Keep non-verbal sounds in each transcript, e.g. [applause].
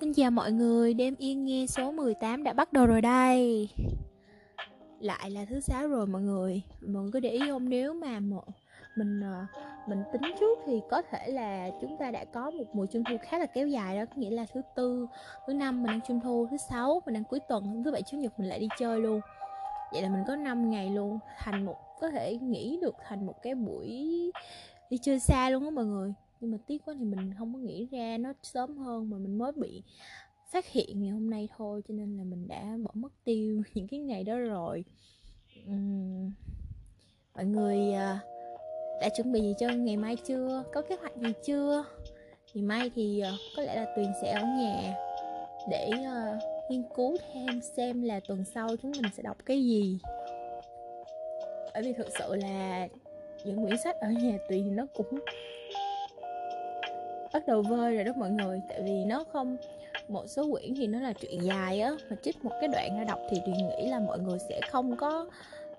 Xin chào mọi người, đêm yên nghe số 18 đã bắt đầu rồi đây. Lại là thứ sáu rồi mọi người. Mọi người có để ý không? Nếu mà một mình ờ, mình tính trước thì có thể là chúng ta đã có một mùa trung thu khá là kéo dài đó. Có nghĩa là thứ tư thứ năm mình ăn trung thu thứ sáu mình ăn cuối tuần thứ bảy chủ nhật mình lại đi chơi luôn. Vậy là mình có 5 ngày luôn thành một có thể nghĩ được thành một cái buổi đi chơi xa luôn á mọi người nhưng mà tiếc quá thì mình không có nghĩ ra nó sớm hơn mà mình mới bị phát hiện ngày hôm nay thôi cho nên là mình đã bỏ mất tiêu [laughs] những cái ngày đó rồi. Uhm, mọi người à, đã chuẩn bị gì cho ngày mai chưa? Có kế hoạch gì chưa? Ngày mai thì à, có lẽ là tuyền sẽ ở nhà để uh, nghiên cứu thêm xem là tuần sau chúng mình sẽ đọc cái gì. Bởi vì thực sự là những quyển sách ở nhà tuyền nó cũng bắt đầu vơi rồi đó mọi người. Tại vì nó không một số quyển thì nó là chuyện dài á mà trích một cái đoạn ra đọc thì tuyền nghĩ là mọi người sẽ không có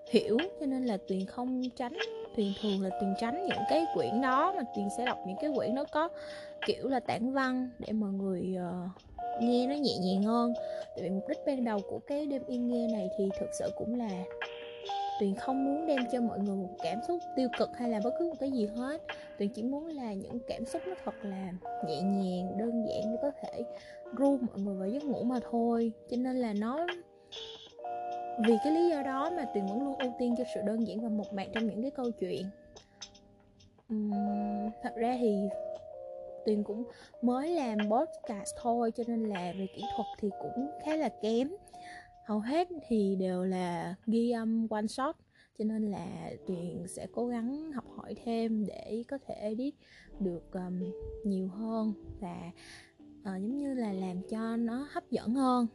hiểu cho nên là tuyền không tránh tuyền thường là tuyền tránh những cái quyển đó mà tuyền sẽ đọc những cái quyển nó có kiểu là tản văn để mọi người uh, nghe nó nhẹ nhàng hơn. Tại vì mục đích ban đầu của cái đêm yên nghe này thì thực sự cũng là tuyền không muốn đem cho mọi người một cảm xúc tiêu cực hay là bất cứ một cái gì hết. Tuyền chỉ muốn là những cảm xúc nó thật là nhẹ nhàng đơn giản để có thể ru mọi người vào giấc ngủ mà thôi. Cho nên là nó vì cái lý do đó mà tuyền vẫn luôn ưu tiên cho sự đơn giản và mộc mạc trong những cái câu chuyện. Uhm, thật ra thì tuyền cũng mới làm podcast thôi cho nên là về kỹ thuật thì cũng khá là kém hầu hết thì đều là ghi âm one shot cho nên là tuyền sẽ cố gắng học hỏi thêm để có thể edit được um, nhiều hơn và uh, giống như là làm cho nó hấp dẫn hơn.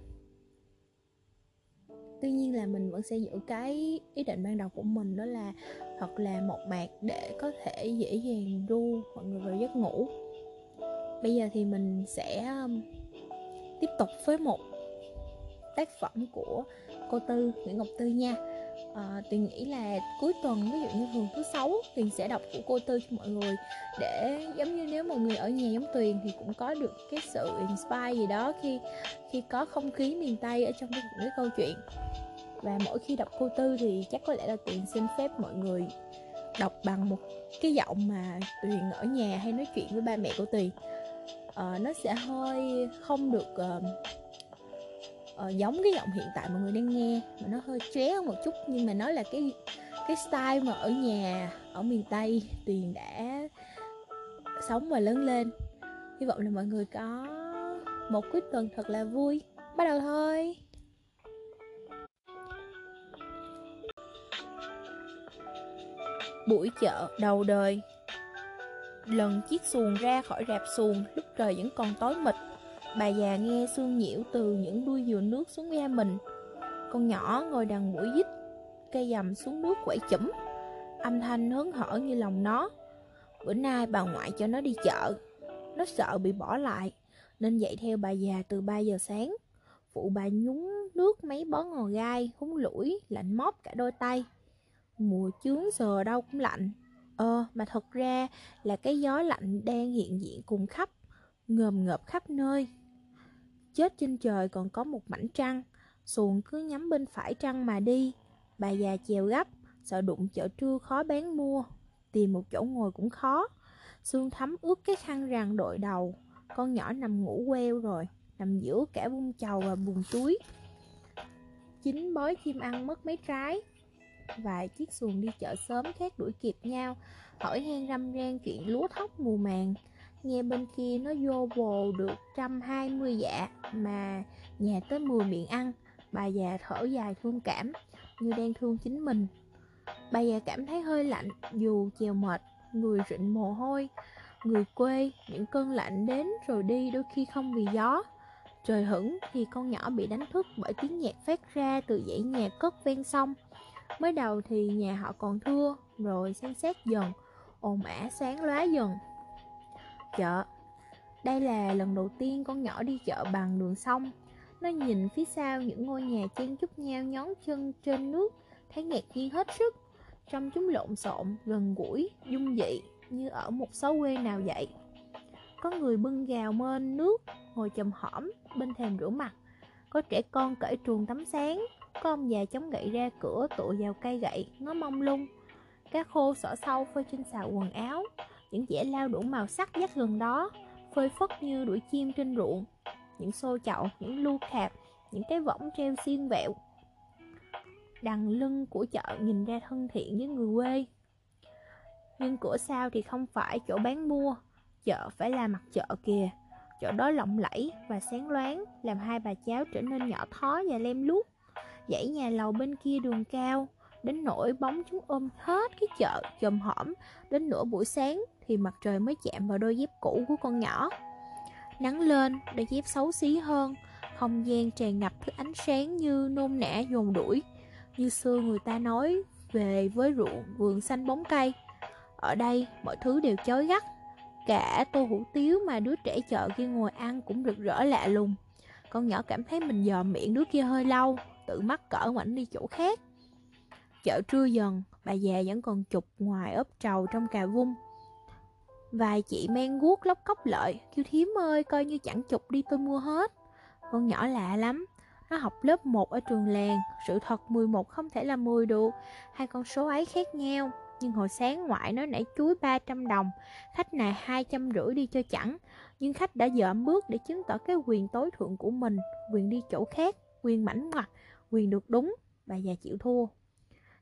Tuy nhiên là mình vẫn sẽ giữ cái ý định ban đầu của mình đó là thật là một mạc để có thể dễ dàng ru mọi người vào giấc ngủ. Bây giờ thì mình sẽ um, tiếp tục với một tác phẩm của cô Tư Nguyễn Ngọc Tư nha. À, Tuyền nghĩ là cuối tuần ví dụ như thường thứ sáu Tuyền sẽ đọc của cô Tư cho mọi người. Để giống như nếu mọi người ở nhà giống Tuyền thì cũng có được cái sự inspire gì đó khi khi có không khí miền Tây ở trong cái, cái câu chuyện. Và mỗi khi đọc cô Tư thì chắc có lẽ là Tuyền xin phép mọi người đọc bằng một cái giọng mà Tuyền ở nhà hay nói chuyện với ba mẹ của Tuyền. Uh, nó sẽ hơi không được uh, uh, giống cái giọng hiện tại mọi người đang nghe mà nó hơi ché hơn một chút. Nhưng mà nó là cái cái style mà ở nhà ở miền tây tuyền đã sống và lớn lên. Hy vọng là mọi người có một cuối tuần thật là vui. Bắt đầu thôi. Buổi chợ đầu đời. Lần chiếc xuồng ra khỏi rạp xuồng lúc trời vẫn còn tối mịt. Bà già nghe xương nhiễu từ những đuôi dừa nước xuống ga mình. Con nhỏ ngồi đằng mũi dít Cây dầm xuống nước quẩy chấm Âm thanh hớn hở như lòng nó. Bữa nay bà ngoại cho nó đi chợ. Nó sợ bị bỏ lại Nên dậy theo bà già từ 3 giờ sáng. Phụ bà nhúng nước mấy bó ngò gai Húng lũi, lạnh móp cả đôi tay. Mùa chướng giờ đâu cũng lạnh. Ờ, mà thật ra là cái gió lạnh đang hiện diện cùng khắp Ngờm ngợp khắp nơi. Chết trên trời còn có một mảnh trăng. Xuồng cứ nhắm bên phải trăng mà đi. Bà già chèo gấp, Sợ đụng chợ trưa khó bán mua. Tìm một chỗ ngồi cũng khó. Xương thấm ướt cái khăn rằng đội đầu. Con nhỏ nằm ngủ queo rồi, Nằm giữa cả bung chầu và bùn túi. Chính bói chim ăn mất mấy trái. Vài chiếc xuồng đi chợ sớm khác đuổi kịp nhau. Hỏi han răm ran chuyện lúa thóc mùa màng. Nghe bên kia nó vô bồ được trăm hai mươi dạ. Mà nhà tới mười miệng ăn. Bà già thở dài thương cảm, Như đang thương chính mình. Bà già cảm thấy hơi lạnh, Dù chèo mệt, Người rịn mồ hôi, Người quê, Những cơn lạnh đến rồi đi Đôi khi không vì gió. Trời hửng thì con nhỏ bị đánh thức Bởi tiếng nhạc phát ra từ dãy nhà cất ven sông. Mới đầu thì nhà họ còn thưa, Rồi xem xét dần, ồn ả sáng lóa dần. Chợ đây là lần đầu tiên con nhỏ đi chợ bằng đường sông Nó nhìn phía sau những ngôi nhà chen chúc nhau nhón chân trên nước Thấy ngạc nhiên hết sức Trong chúng lộn xộn, gần gũi, dung dị Như ở một xó quê nào vậy Có người bưng gào mên nước ngồi chầm hõm bên thềm rửa mặt. Có trẻ con cởi truồng tắm sáng, có ông già chống gậy ra cửa tựa vào cây gậy, ngó mông lung. Cá khô sỏ sâu phơi trên xào quần áo, những dẻ lao đủ màu sắc dắt gần đó, phơi phất như đuổi chim trên ruộng. Những xô chậu, những lu khạp, những cái võng treo xiên vẹo. Đằng lưng của chợ nhìn ra thân thiện với người quê. Nhưng cửa sau thì không phải chỗ bán mua, chợ phải là mặt chợ kìa. Chỗ đó lộng lẫy và sáng loáng, làm hai bà cháu trở nên nhỏ thó và lem luốc. Dãy nhà lầu bên kia đường cao, đến nỗi bóng chúng ôm hết cái chợ chồm hõm đến nửa buổi sáng thì mặt trời mới chạm vào đôi dép cũ của con nhỏ. Nắng lên đôi dép xấu xí hơn không gian tràn ngập thứ ánh sáng như nôn nã dồn đuổi. Như xưa người ta nói về với ruộng vườn xanh bóng cây. Ở đây mọi thứ đều chói gắt. Cả tô hủ tiếu mà đứa trẻ chợ kia ngồi ăn cũng rực rỡ lạ lùng. Con nhỏ cảm thấy mình dò miệng đứa kia hơi lâu tự mắc cỡ ngoảnh đi chỗ khác. Chợ trưa dần, bà già vẫn còn chụp ngoài ốp trầu trong cà vung. Vài chị men guốc lóc cốc lợi, kêu thím ơi, coi như chẳng chục đi tôi mua hết. Con nhỏ lạ lắm, nó học lớp 1 ở trường làng, sự thật 11 không thể là 10 được, hai con số ấy khác nhau. Nhưng hồi sáng ngoại nó nãy chuối 300 đồng, khách này hai trăm rưỡi đi cho chẳng. Nhưng khách đã dợm bước để chứng tỏ cái quyền tối thượng của mình, quyền đi chỗ khác, quyền mảnh mặt, quyền được đúng. Bà già chịu thua.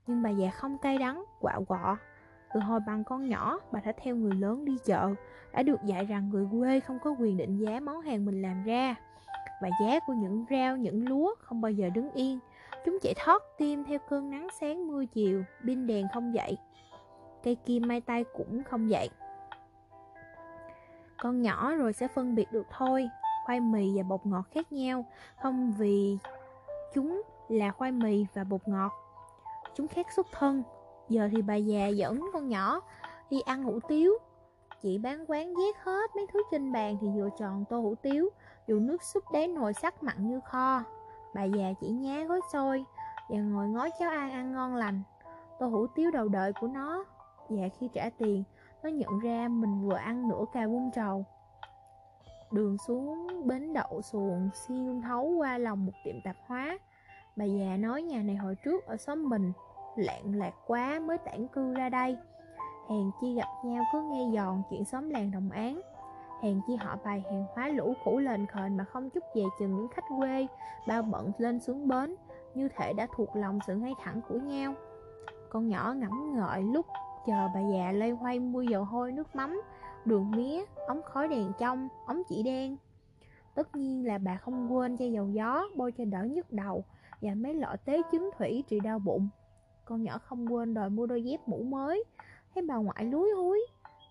Nhưng bà già không cay đắng, quạo quọ từ hồi bằng con nhỏ, bà đã theo người lớn đi chợ. Đã được dạy rằng người quê không có quyền định giá món hàng mình làm ra. Và giá của những rau, những lúa không bao giờ đứng yên. Chúng chạy thoát tim theo cơn nắng sáng mưa chiều Pin đèn không dậy. Cây kim mai tay cũng không dậy. Con nhỏ rồi sẽ phân biệt được thôi Khoai mì và bột ngọt khác nhau. Không vì chúng là khoai mì và bột ngọt. Chúng khác xuất thân. Giờ thì bà già dẫn con nhỏ đi ăn hủ tiếu. Chị bán quán ghét hết mấy thứ trên bàn thì vừa tròn tô hủ tiếu, Dù nước súp đáy nồi sắc mặn như kho. Bà già chỉ nhá gói xôi Và ngồi ngó cháu ăn ăn ngon lành. Tô hủ tiếu đầu đợi của nó. Và khi trả tiền, Nó nhận ra mình vừa ăn nửa cà bung trầu. Đường xuống bến đậu xuồng xuyên thấu qua lòng một tiệm tạp hóa. Bà già nói nhà này hồi trước ở xóm mình lạng lạc quá mới tản cư ra đây. Hèn chi gặp nhau cứ nghe giòn chuyện xóm làng đồng án. Hèn chi họ bài hàng hóa lũ cũ lên khền mà không chút về chừng những khách quê Bao bận lên xuống bến Như thể đã thuộc lòng sự ngay thẳng của nhau. Con nhỏ ngẫm ngợi lúc chờ bà già lây hoay mua dầu hôi nước mắm Đường mía, ống khói đèn trong, ống chỉ đen. Tất nhiên là bà không quên chai dầu gió bôi cho đỡ nhức đầu Và mấy lọ tế chứng thủy trị đau bụng con nhỏ không quên đòi mua đôi dép mũ mới. Thấy bà ngoại lúi húi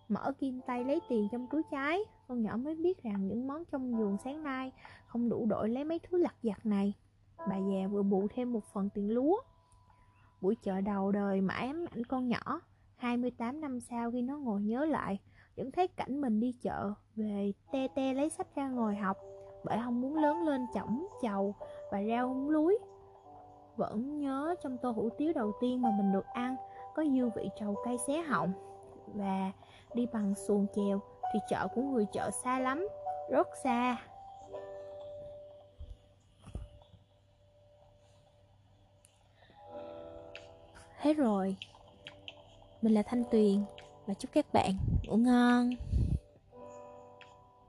Mở kim tay lấy tiền trong túi trái Con nhỏ mới biết rằng những món trong giường sáng nay Không đủ đổi lấy mấy thứ lặt vặt này. Bà già vừa bù thêm một phần tiền lúa. Buổi chợ đầu đời mãi ám ảnh con nhỏ. 28 năm sau khi nó ngồi nhớ lại Vẫn thấy cảnh mình đi chợ Về te te lấy sách ra ngồi học. Bởi không muốn lớn lên chỏng, chầu Và rau húng lúi vẫn nhớ trong tô hủ tiếu đầu tiên mà mình được ăn, có dư vị trầu cay xé họng và đi bằng xuồng chèo thì chợ của người chợ xa lắm, rất xa. Hết rồi. Mình là thanh tuyền và chúc các bạn ngủ ngon.